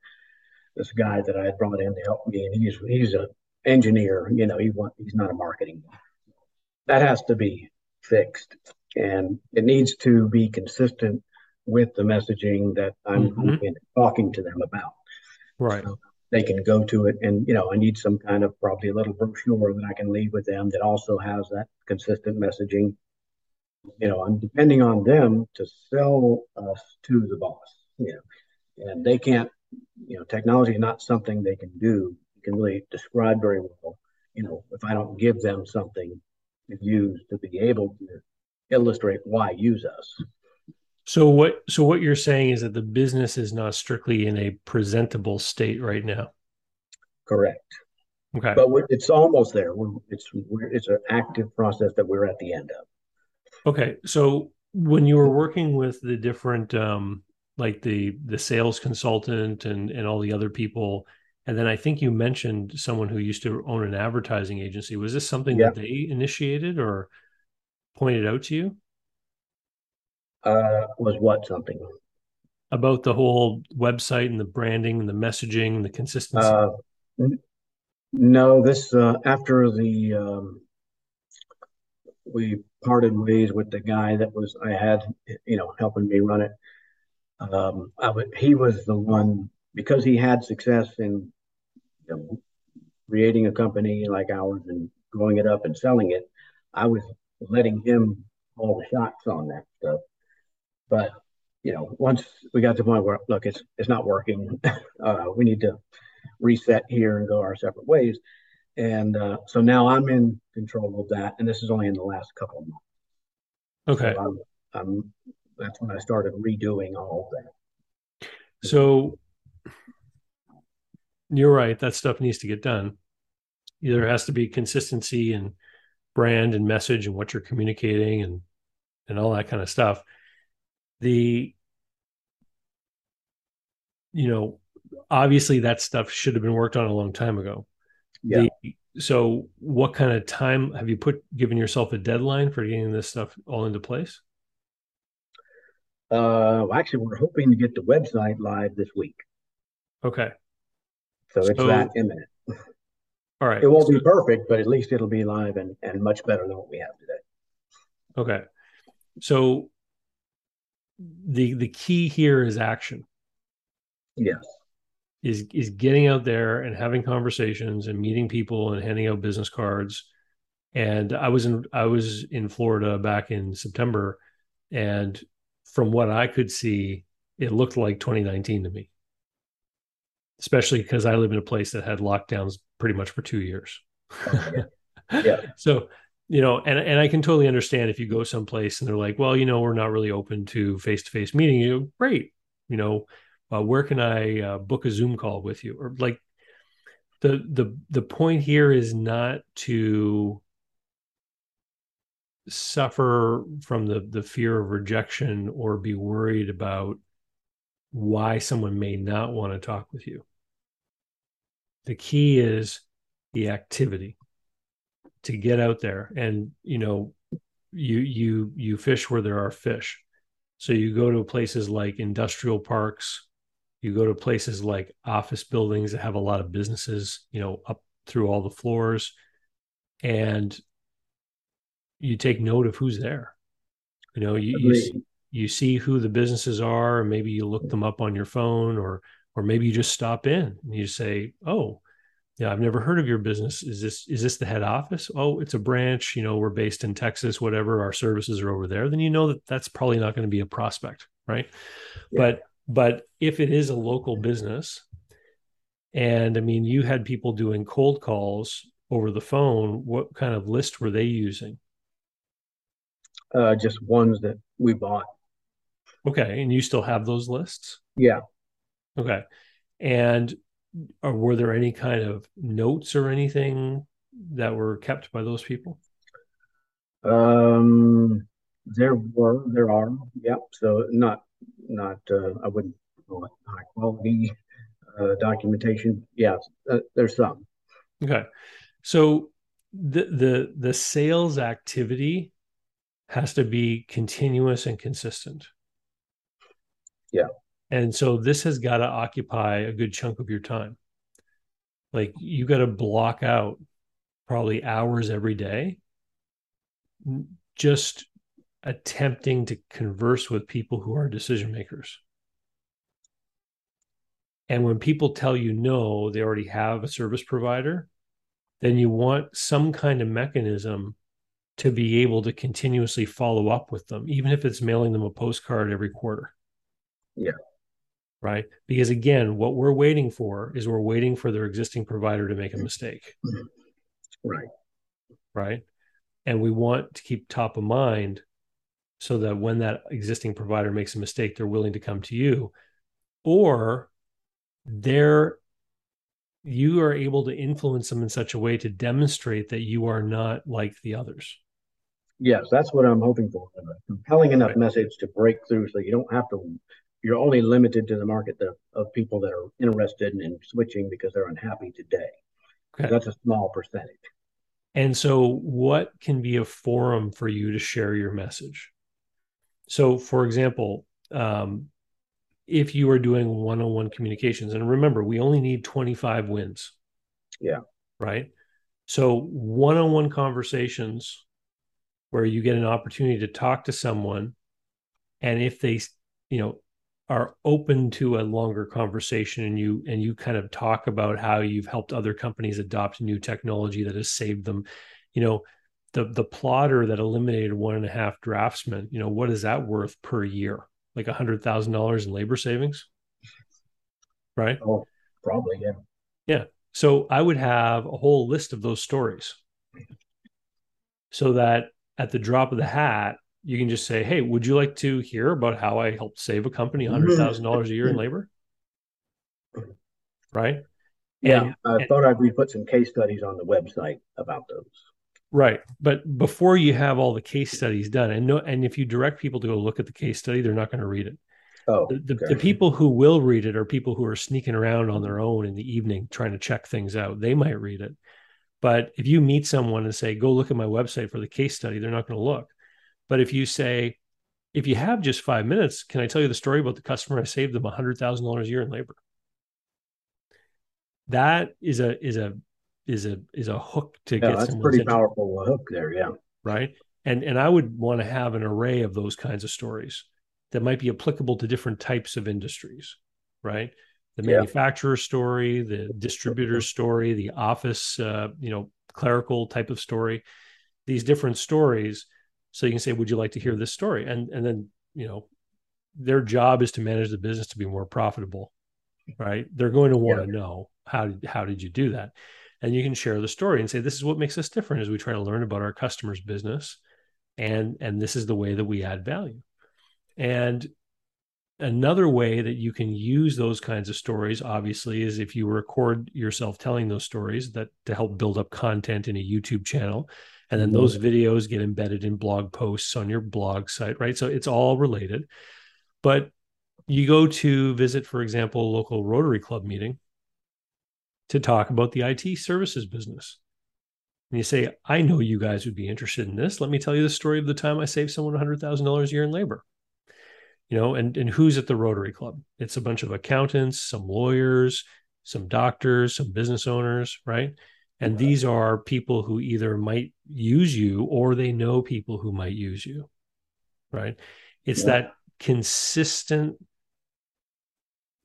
this guy that I had brought in to help me, and he's he's a engineer. You know, he want, he's not a marketing guy. That has to be fixed, and it needs to be consistent with the messaging that I'm mm-hmm. talking to them about. Right. So they can go to it and, you know, I need some kind of probably a little brochure that I can leave with them that also has that consistent messaging. You know, I'm depending on them to sell us to the boss, you know, and they can't, you know, technology is not something they can do. You can really describe very well you know, if I don't give them something to use to be able to illustrate why use us. So what so what you're saying is that the business is not strictly in a presentable state right now. Correct. Okay. But it's almost there. We're, it's we're, it's an active process that we're at the end of. Okay. So when you were working with the different um like the the sales consultant and and all the other people and then I think you mentioned someone who used to own an advertising agency. Was this something yeah. that they initiated or pointed out to you? Uh, was what something about the whole website and the branding and the messaging and the consistency? Uh, no, this uh, after the um, we parted ways with the guy that was I had, you know, helping me run it. Um, I would, he was the one because he had success in you know, creating a company like ours and growing it up and selling it. I was letting him call the shots on that stuff. But you know, once we got to the point where look, it's it's not working. [laughs] Uh, we need to reset here and go our separate ways. And uh, so now I'm in control of that, and this is only in the last couple of months. Okay. So I'm, I'm, that's when I started redoing all of that. So you're right. That stuff needs to get done. There has to be consistency and brand and message and what you're communicating and and all that kind of stuff. The you know obviously that stuff should have been worked on a long time ago. Yeah. The, so what kind of time have you put given yourself a deadline for getting this stuff all into place? Uh actually we're hoping to get the website live this week. Okay. So it's so, that imminent all right it won't so, be perfect but at least it'll be live and and much better than what we have today okay so the the key here is action. Yes. Is is getting out there and having conversations and meeting people and handing out business cards. And I was in I was in Florida back in September, and from what I could see, it looked like 2019 to me. Especially because I live in a place that had lockdowns pretty much for two years. Yeah. [laughs] yeah. so you know, and and I can totally understand if you go someplace and they're like, well, you know, we're not really open to face to face meeting. You know, great, you know, uh, where can I uh, book a Zoom call with you? Or like, the the the point here is not to suffer from the the fear of rejection or be worried about why someone may not want to talk with you. The key is the activity to get out there. And you know you you you fish where there are fish. So you go to places like industrial parks. You go to places like office buildings that have a lot of businesses you know up through all the floors. And you take note of who's there. You know you, you see, you see who the businesses are. And maybe you look them up on your phone or or maybe you just stop in and you say oh yeah i've never heard of your business. Is this is this the head office? Oh it's a branch you know we're based in texas whatever our services are over there. Then you know that that's probably not going to be a prospect right? Yeah. but but if it is a local business and i mean you had people doing cold calls over the phone what kind of list were they using? Uh just ones that we bought. Okay and you still have those lists? Yeah okay and or were there any kind of notes or anything that were kept by those people? Um, there were, there are, yeah. So not, not, uh, I wouldn't call it high quality uh, documentation. Yeah, uh, there's some. Okay, so the the the sales activity has to be continuous and consistent. Yeah. And so this has got to occupy a good chunk of your time. Like you got to block out probably hours every day just attempting to converse with people who are decision makers. And when people tell you no, they already have a service provider, then you want some kind of mechanism to be able to continuously follow up with them, even if it's mailing them a postcard every quarter. Yeah right? Because again, what we're waiting for is we're waiting for their existing provider to make a mm-hmm. mistake. Mm-hmm. Right. Right. And we want to keep top of mind so that when that existing provider makes a mistake, they're willing to come to you. Or they're you are able to influence them in such a way to demonstrate that you are not like the others. Yes, that's what I'm hoping for. A compelling enough right. message to break through so you don't have to, you're only limited to the market that, of people that are interested in, in switching because they're unhappy today. Okay. That's a small percentage. And so, what can be a forum for you to share your message? So, for example, um, if you are doing one on one communications, and remember, we only need 25 wins. Yeah. Right. So, one on one conversations where you get an opportunity to talk to someone and if they you know are open to a longer conversation and you and you kind of talk about how you've helped other companies adopt new technology that has saved them. You know the the plotter that eliminated one and a half draftsmen you know what is that worth per year? Like a hundred thousand dollars in labor savings? Right? Oh probably yeah. Yeah. So i would have a whole list of those stories. So that at the drop of the hat, you can just say, Hey, would you like to hear about how I helped save a company $100,000 a year in labor? Right. Yeah. And, I and, thought I'd put some case studies on the website about those. Right. But before you have all the case studies done, and no, and if you direct people to go look at the case study, they're not going to read it. Oh, the, the, the, people who will read it are people who are sneaking around on their own in the evening trying to check things out. They might read it. But if you meet someone and say, go look at my website for the case study, they're not going to look. But if you say, if you have just five minutes, can I tell you the story about the customer I saved them $100,000 a year in labor? That is a, is a, is a, is a hook to yeah, get that's pretty powerful hook there. Yeah. Right. And, and I would want to have an array of those kinds of stories that might be applicable to different types of industries. Right the manufacturer yeah. story, the [laughs] distributor story, the office, uh, you know, clerical type of story, these different stories. So you can say, would you like to hear this story? And and then you know, their job is to manage the business to be more profitable, right? They're going to want yeah. to know how did, how did you do that, and you can share the story and say, this is what makes us different as we try to learn about our customers' business, and and this is the way that we add value, and another way that you can use those kinds of stories obviously is if you record yourself telling those stories that to help build up content in a youtube channel and then those videos get embedded in blog posts on your blog site right? So it's all related. But you go to visit for example a local rotary club meeting to talk about the it services business. And you say i know you guys would be interested in this. Let me tell you the story of the time i saved someone $100000 a year in labor. You know and and who's at the rotary club? It's a bunch of accountants some lawyers some doctors some business owners right and these are people who either might use you or they know people who might use you right it's yeah. that consistent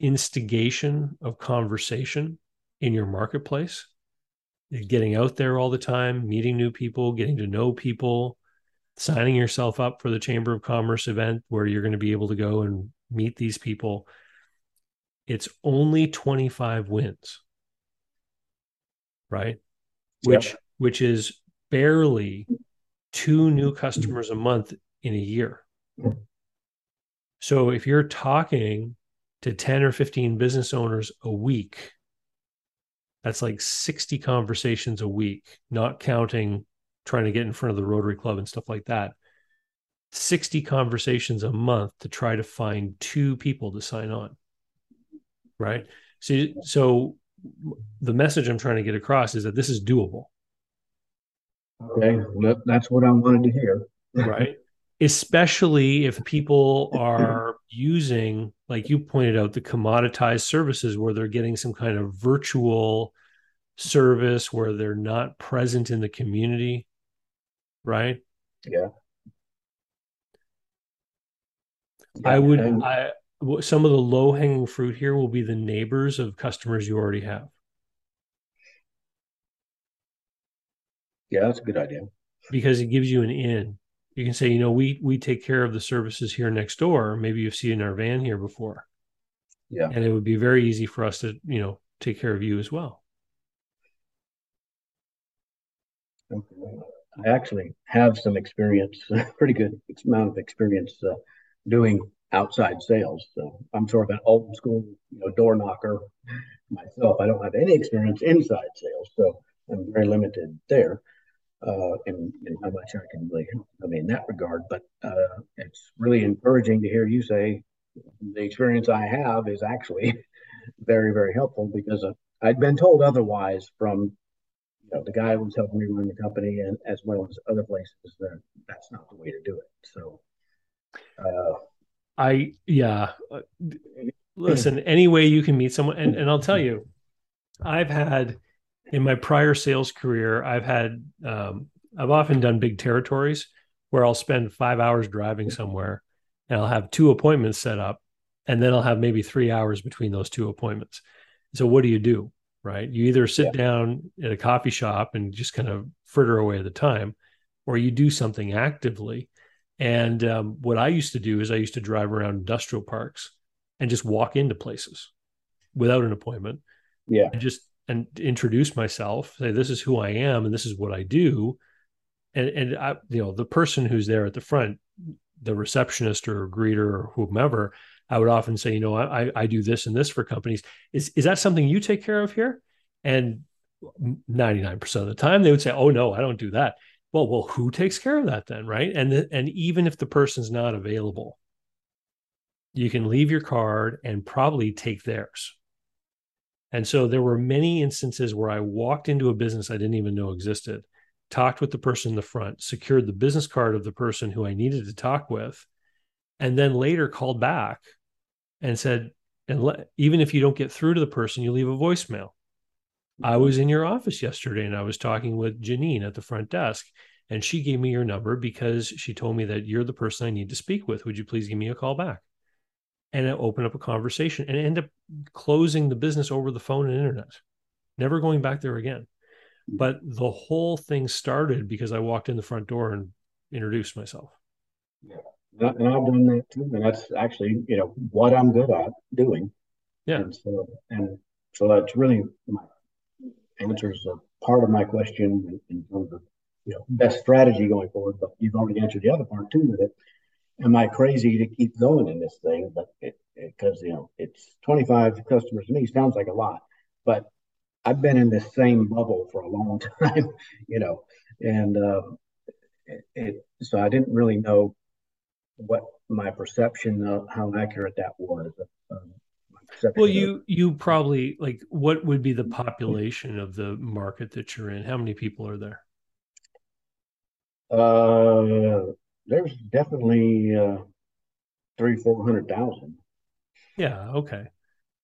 instigation of conversation in your marketplace eh, getting out there all the time meeting new people getting to know people signing yourself up for the Chamber of Commerce event where you're going to be able to go and meet these people. It's only 25 wins. Right? Which yep. which is barely two new customers a month in a year. So if you're talking to 10 or 15 business owners a week, that's like 60 conversations a week, not counting trying to get in front of the Rotary Club and stuff like that. 60 conversations a month to try to find two people to sign on. Right. So, so the message I'm trying to get across is that this is doable. Okay. That's what I wanted to hear. right. [laughs] Especially if people are using, like you pointed out, the commoditized services where they're getting some kind of virtual service where they're not present in the community right? Yeah. yeah I would. And, I some of the low hanging fruit here will be the neighbors of customers you already have. Yeah, that's a good idea. Because it gives you an in. You can say, you know, we we take care of the services here next door. Maybe you've seen our van here before. Yeah. And it would be very easy for us to, you know, take care of you as well. I actually have some experience, [laughs] pretty good amount of experience uh, doing outside sales. So I'm sort of an old school, you know, door knocker myself. I don't have any experience inside sales, so I'm very limited there uh, in, in how much I can really help mean in that regard. But uh, it's really encouraging to hear you say the experience I have is actually [laughs] very, very helpful because I'd been told otherwise from you know the guy who was helping me run the company and as well as other places that that's not the way to do it. So. Uh, I yeah. Uh, listen, any way you can meet someone, and, and I'll tell you, I've had in my prior sales career, I've had um, I've often done big territories where I'll spend five hours driving somewhere, and I'll have two appointments set up, and then I'll have maybe three hours between those two appointments. So what do you do? Right? You either sit yeah. down at a coffee shop and just kind of fritter away the time, or you do something actively and um, what I used to do is I used to drive around industrial parks and just walk into places without an appointment. Yeah. And just and introduce myself, say this is who I am and this is what I do. And and I, you know, the person who's there at the front, the receptionist or greeter or whomever, I would often say, you know, I I do this and this for companies. Is is that something you take care of here? And 99% of the time they would say, oh no, I don't do that well well who takes care of that then right? And and even if the person's not available you can leave your card and probably take theirs. And so there were many instances where i walked into a business i didn't even know existed talked with the person in the front secured the business card of the person who i needed to talk with and then later called back and said and le- even if you don't get through to the person you leave a voicemail I was in your office yesterday and I was talking with Janine at the front desk, and she gave me your number because she told me that you're the person I need to speak with. Would you please give me a call back? And it opened up a conversation and end up closing the business over the phone and internet, never going back there again. But the whole thing started because I walked in the front door and introduced myself. Yeah. And I've done that too. And that's actually, you know, what I'm good at doing. Yeah. And so, and so that's really my answers a part of my question in, terms of you know best strategy going forward. But you've already answered the other part too. That it, am I crazy to keep going in this thing? But because you know it's 25 customers to me sounds like a lot, but I've been in this same bubble for a long [laughs] time, you know, and uh, it, it, so I didn't really know what my perception of how accurate that was. Um, well you you probably like what would be the population of the market that you're in? How many people are there? Uh there's definitely uh three four hundred thousand. Yeah okay.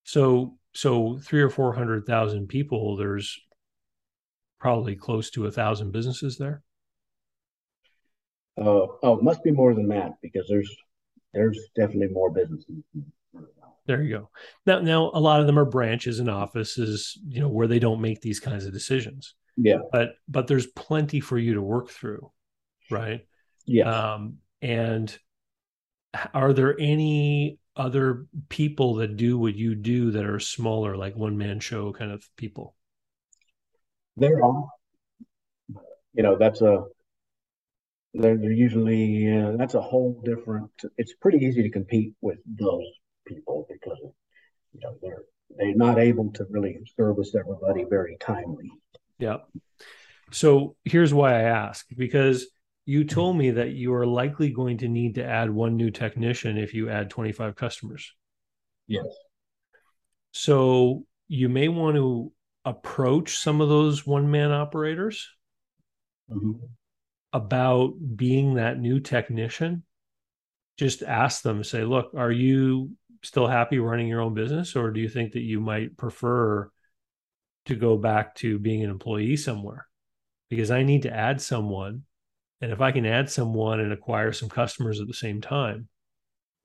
So so three or four hundred thousand people there's probably close to a thousand businesses there? Uh oh it must be more than that because there's there's definitely more businesses there you go. Now, now a lot of them are branches and offices, you know, where they don't make these kinds of decisions. Yeah. But but there's plenty for you to work through, right? Yeah. Um, and are there any other people that do what you do that are smaller, like one man show kind of people? There are. You know, that's a they're, they're usually uh, that's a whole different. It's pretty easy to compete with those people because you know they're they're not able to really service everybody very timely. Yeah. So here's why I ask because you told me that you are likely going to need to add one new technician if you add 25 customers. Yes. So you may want to approach some of those one man operators mm-hmm. about being that new technician. Just ask them, say, look, are you still happy running your own business, or do you think that you might prefer to go back to being an employee somewhere? Because I need to add someone, and if I can add someone and acquire some customers at the same time,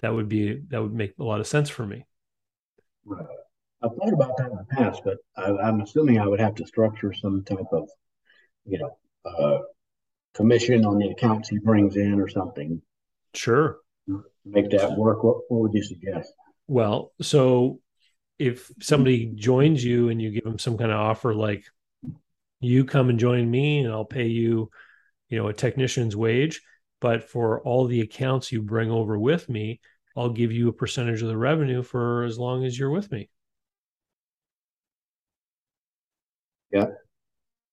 that would be that would make a lot of sense for me. Right. I've thought about that in the past, but I, am assuming I would have to structure some type of, you know, uh, commission on the accounts he brings in or something. Sure. Make that work. What, what would you suggest? Well, so if somebody joins you and you give them some kind of offer like You come and join me, and I'll pay you, you know, a technician's wage. But for all the accounts you bring over with me, I'll give you a percentage of the revenue for as long as you're with me. Yeah.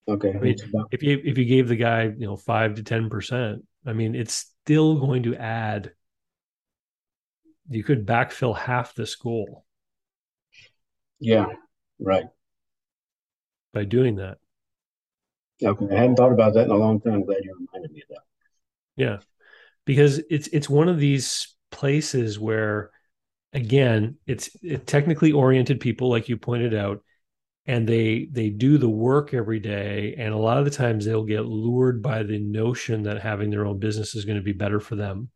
Okay. I mean, if you if you gave the guy, you know, five to ten percent, I mean, it's still going to add. You could backfill half the school. Yeah. Right. By doing that. Okay. I hadn't thought about that in a long time. I'm glad you reminded me of that. Yeah. Because it's it's one of these places where again, it's it technically oriented people, like you pointed out, and they they do the work every day and a lot of the times they'll get lured by the notion that having their own business is going to be better for them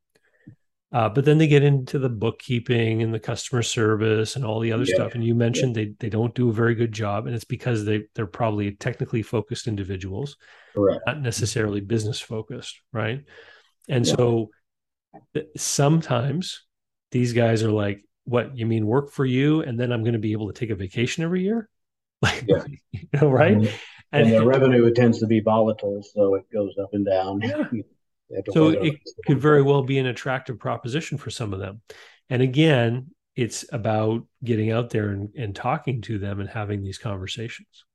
uh, but then they get into the bookkeeping and the customer service and all the other yeah. stuff and you mentioned yeah. they, they don't do a very good job and it's because they they're probably technically focused individuals Correct. not necessarily business focused right and yeah. so sometimes these guys are like what you mean work for you and then i'm going to be able to take a vacation every year [laughs] like, you know, right? And, and, and the revenue tends to be volatile, so it goes up and down. [laughs] So it could very well be an attractive proposition for some of them. And again, it's about getting out there and, and talking to them and having these conversations.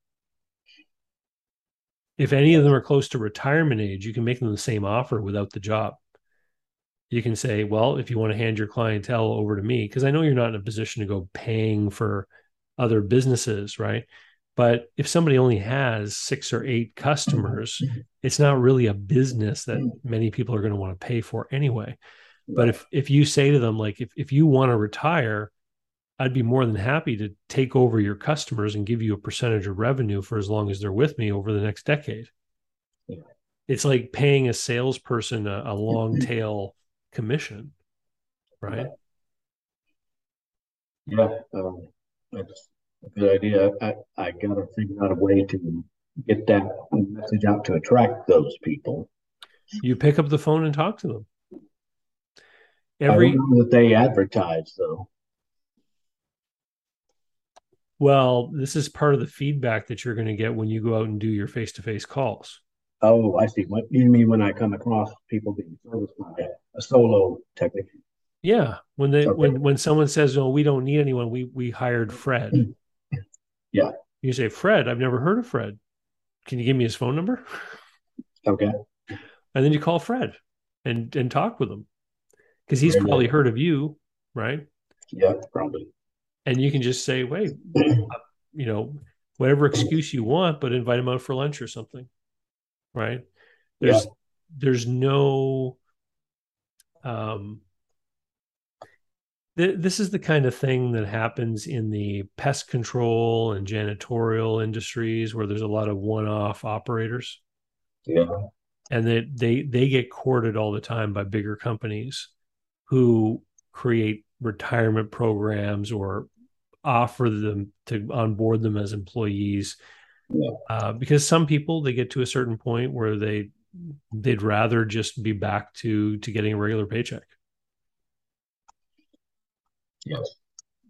If any of them are close to retirement age, you can make them the same offer without the job. You can say, well, if you want to hand your clientele over to me, because I know you're not in a position to go paying for other businesses, right? But if somebody only has six or eight customers, mm-hmm. it's not really a business that mm. many people are going to want to pay for anyway. But if if you say to them like if if you want to retire, I'd be more than happy to take over your customers and give you a percentage of revenue for as long as they're with me over the next decade. Yeah. It's like paying a salesperson a, a long tail commission, right? Yeah, um, good idea. I, I got to figure out a way to get that message out to attract those people. You pick up the phone and talk to them. Every that they advertise though. Well, this is part of the feedback that you're going to get when you go out and do your face-to-face calls. Oh, I see. What you mean when I come across people being serviced by a solo technician? Yeah, when they okay. when when someone says, "Oh, we don't need anyone. We we hired Fred." [laughs] Yeah. You say, Fred, I've never heard of Fred. Can you give me his phone number? [laughs] Okay. And then you call Fred and and talk with him because he's Very probably heard of you, right? Yeah, probably. And you can just say, wait, [clears throat] you know, whatever excuse you want, but invite him out for lunch or something, right? There's yeah. there's no um this is the kind of thing that happens in the pest control and janitorial industries where there's a lot of one-off operators. Yeah. And they they they get courted all the time by bigger companies who create retirement programs or offer them to onboard them as employees. Yeah. Uh, because some people they get to a certain point where they they'd rather just be back to to getting a regular paycheck. Yes,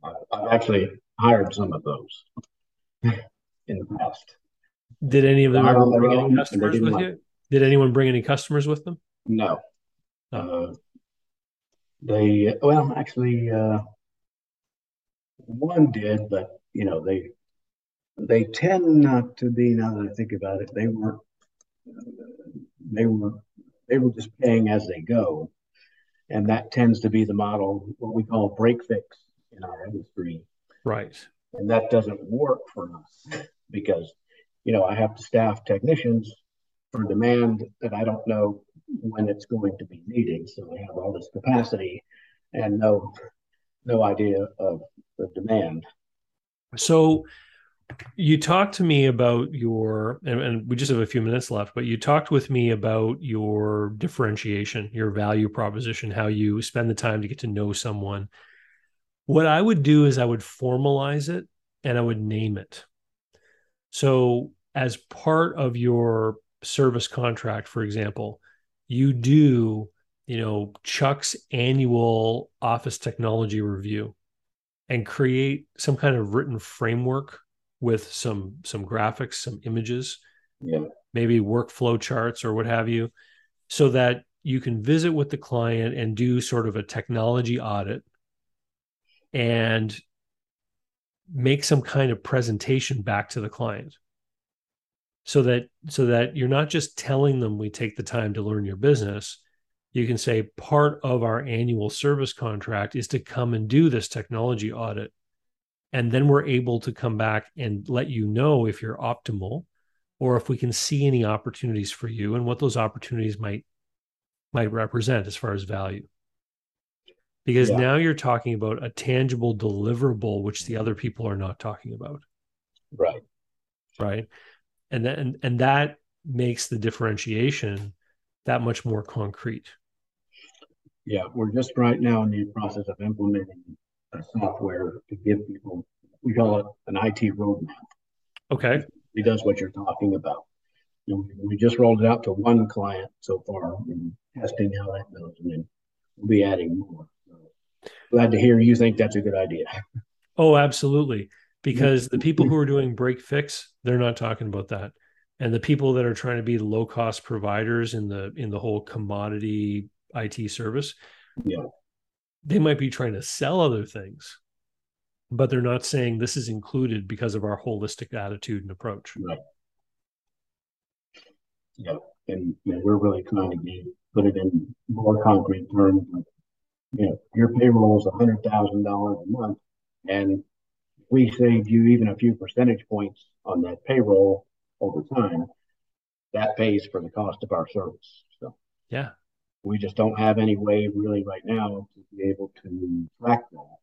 I've actually hired some of those [laughs] in the past. Did any of them bring any customers with like you? Did anyone bring any customers with them? No. Oh. Uh, they well, actually, uh, one did, but you know they they tend not to be. Now that I think about it, they weren't. They were they were just paying as they go. And that tends to be the model, what we call break fix in our industry. Right. And that doesn't work for us because, you know, I have to staff technicians for demand that I don't know when it's going to be needed. So I have all this capacity and no no idea of the demand. So you talked to me about your and, and, we just have a few minutes left but you talked with me about your differentiation your value proposition how you spend the time to get to know someone. What i would do is i would formalize it and i would name it. So as part of your service contract for example you do you know chuck's annual office technology review and create some kind of written framework with some some graphics, some images Yeah. maybe workflow charts or what have you, so that you can visit with the client and do sort of a technology audit and make some kind of presentation back to the client so that so that you're not just telling them we take the time to learn your business you can say part of our annual service contract is to come and do this technology audit and then we're able to come back and let you know if you're optimal or if we can see any opportunities for you and what those opportunities might might represent as far as value because Yeah. now you're talking about a tangible deliverable which the other people are not talking about Right. right and that and, and that makes the differentiation that much more concrete Yeah. We're just right now in the process of implementing software to give people, we call it an IT roadmap. okay It does what you're talking about. You know, we just rolled it out to one client so far and testing how that goes, and then we'll be adding more. So, Glad to hear you think that's a good idea. oh absolutely because the people who are doing break fix they're not talking about that and the people that are trying to be low cost providers in the in the whole commodity IT service Yeah. They might be trying to sell other things but they're not saying this is included because of our holistic attitude and approach Right. Yeah, and you know, we're really trying to put it in more concrete terms. Like, you know, your payroll is a hundred thousand dollars a month, and we saved you even a few percentage points on that payroll over time. That pays for the cost of our service. So yeah we just don't have any way really right now to be able to track that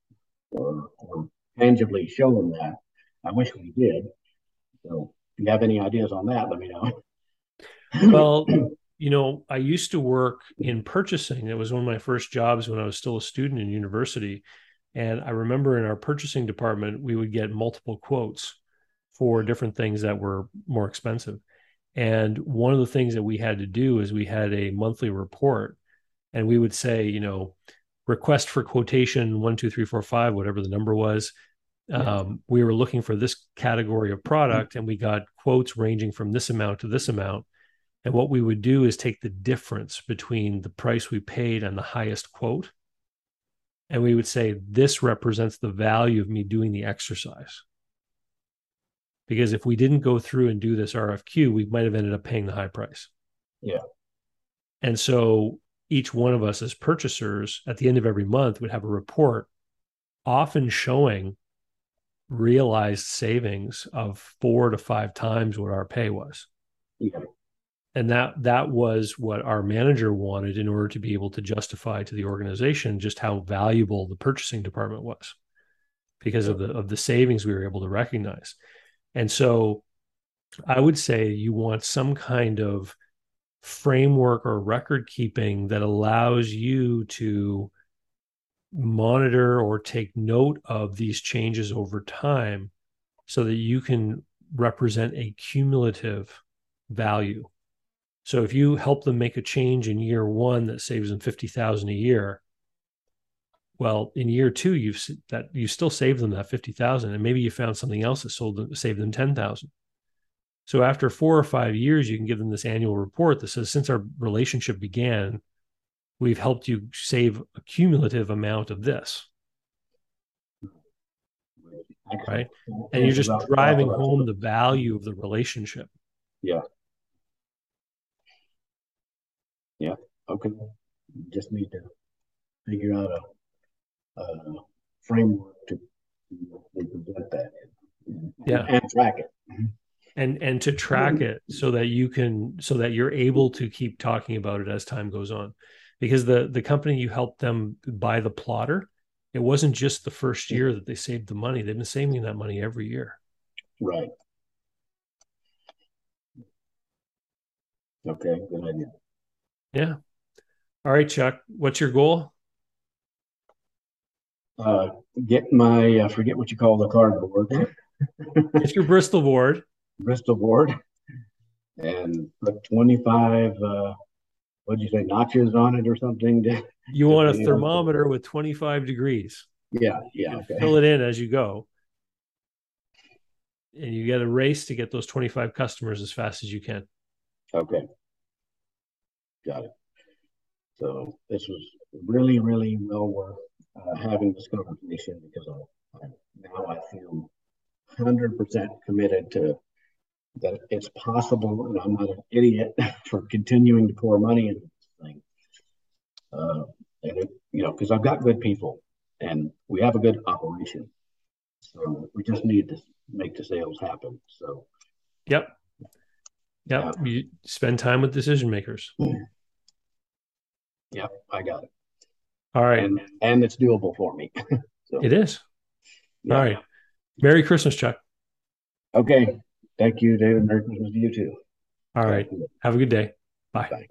or, or tangibly show them that. I wish we did. So if you have any ideas on that, let me know. well [clears throat] you know i used to work in purchasing it was one of my first jobs when i was still a student in university and i remember in our purchasing department we would get multiple quotes for different things that were more expensive and one of the things that we had to do is we had a monthly report and we would say you know request for quotation one two three four five whatever the number was um, we were looking for this category of product and we got quotes ranging from this amount to this amount and what we would do is take the difference between the price we paid and the highest quote. And we would say, this represents the value of me doing the exercise. Because if we didn't go through and do this RFQ, we might have ended up paying the high price. Yeah. And so each one of us as purchasers at the end of every month would have a report, often showing realized savings of four to five times what our pay was Yeah, and that that was what our manager wanted in order to be able to justify to the organization just how valuable the purchasing department was because of the of the savings we were able to recognize and so i would say you want some kind of framework or record keeping that allows you to monitor or take note of these changes over time so that you can represent a cumulative value. So if you help them make a change in year one that saves them fifty thousand a year, well, in year two you've that you still saved them that fifty thousand, and maybe you found something else that sold them saved them ten thousand. So after four or five years, you can give them this annual report that says, since our relationship began, we've helped you save a cumulative amount of this, right? And you're just driving home the value of the relationship. Yeah. Yeah. Okay, just need to figure out a, a framework to, to present that. in. Yeah. And track it. Mm-hmm. and and to track it so that you can so that you're able to keep talking about it as time goes on because the the company you helped them buy the plotter it wasn't just the first year that they saved the money they've been saving that money every year Right. Okay, good idea. yeah all right chuck what's your goal Uh, get my, I forget what you call the cardboard, [laughs] it's your bristol board Bristol board. And put twenty-five, uh, what'd you say, notches on it or something? to- you want a thermometer with 25 degrees Yeah, yeah, okay. fill it in as you go and you get a race to get those 25 customers as fast as you can. Okay. Got it. So this was really, really well worth uh, having this conversation because I, I, now I feel 100% committed to that it's possible and I'm not an idiot [laughs] for continuing to pour money into this thing. Uh, and it, you know, because I've got good people and we have a good operation. So we just need to make the sales happen. So, yep. Yep. Yeah. You spend time with decision makers. [clears throat] Yep. I got it. All right. And, and it's doable for me. [laughs] so, it is. Yeah. All right. Merry Christmas, Chuck. Okay. Thank you, David. Merry Christmas to you too. All right. Have a good day. Bye. Bye.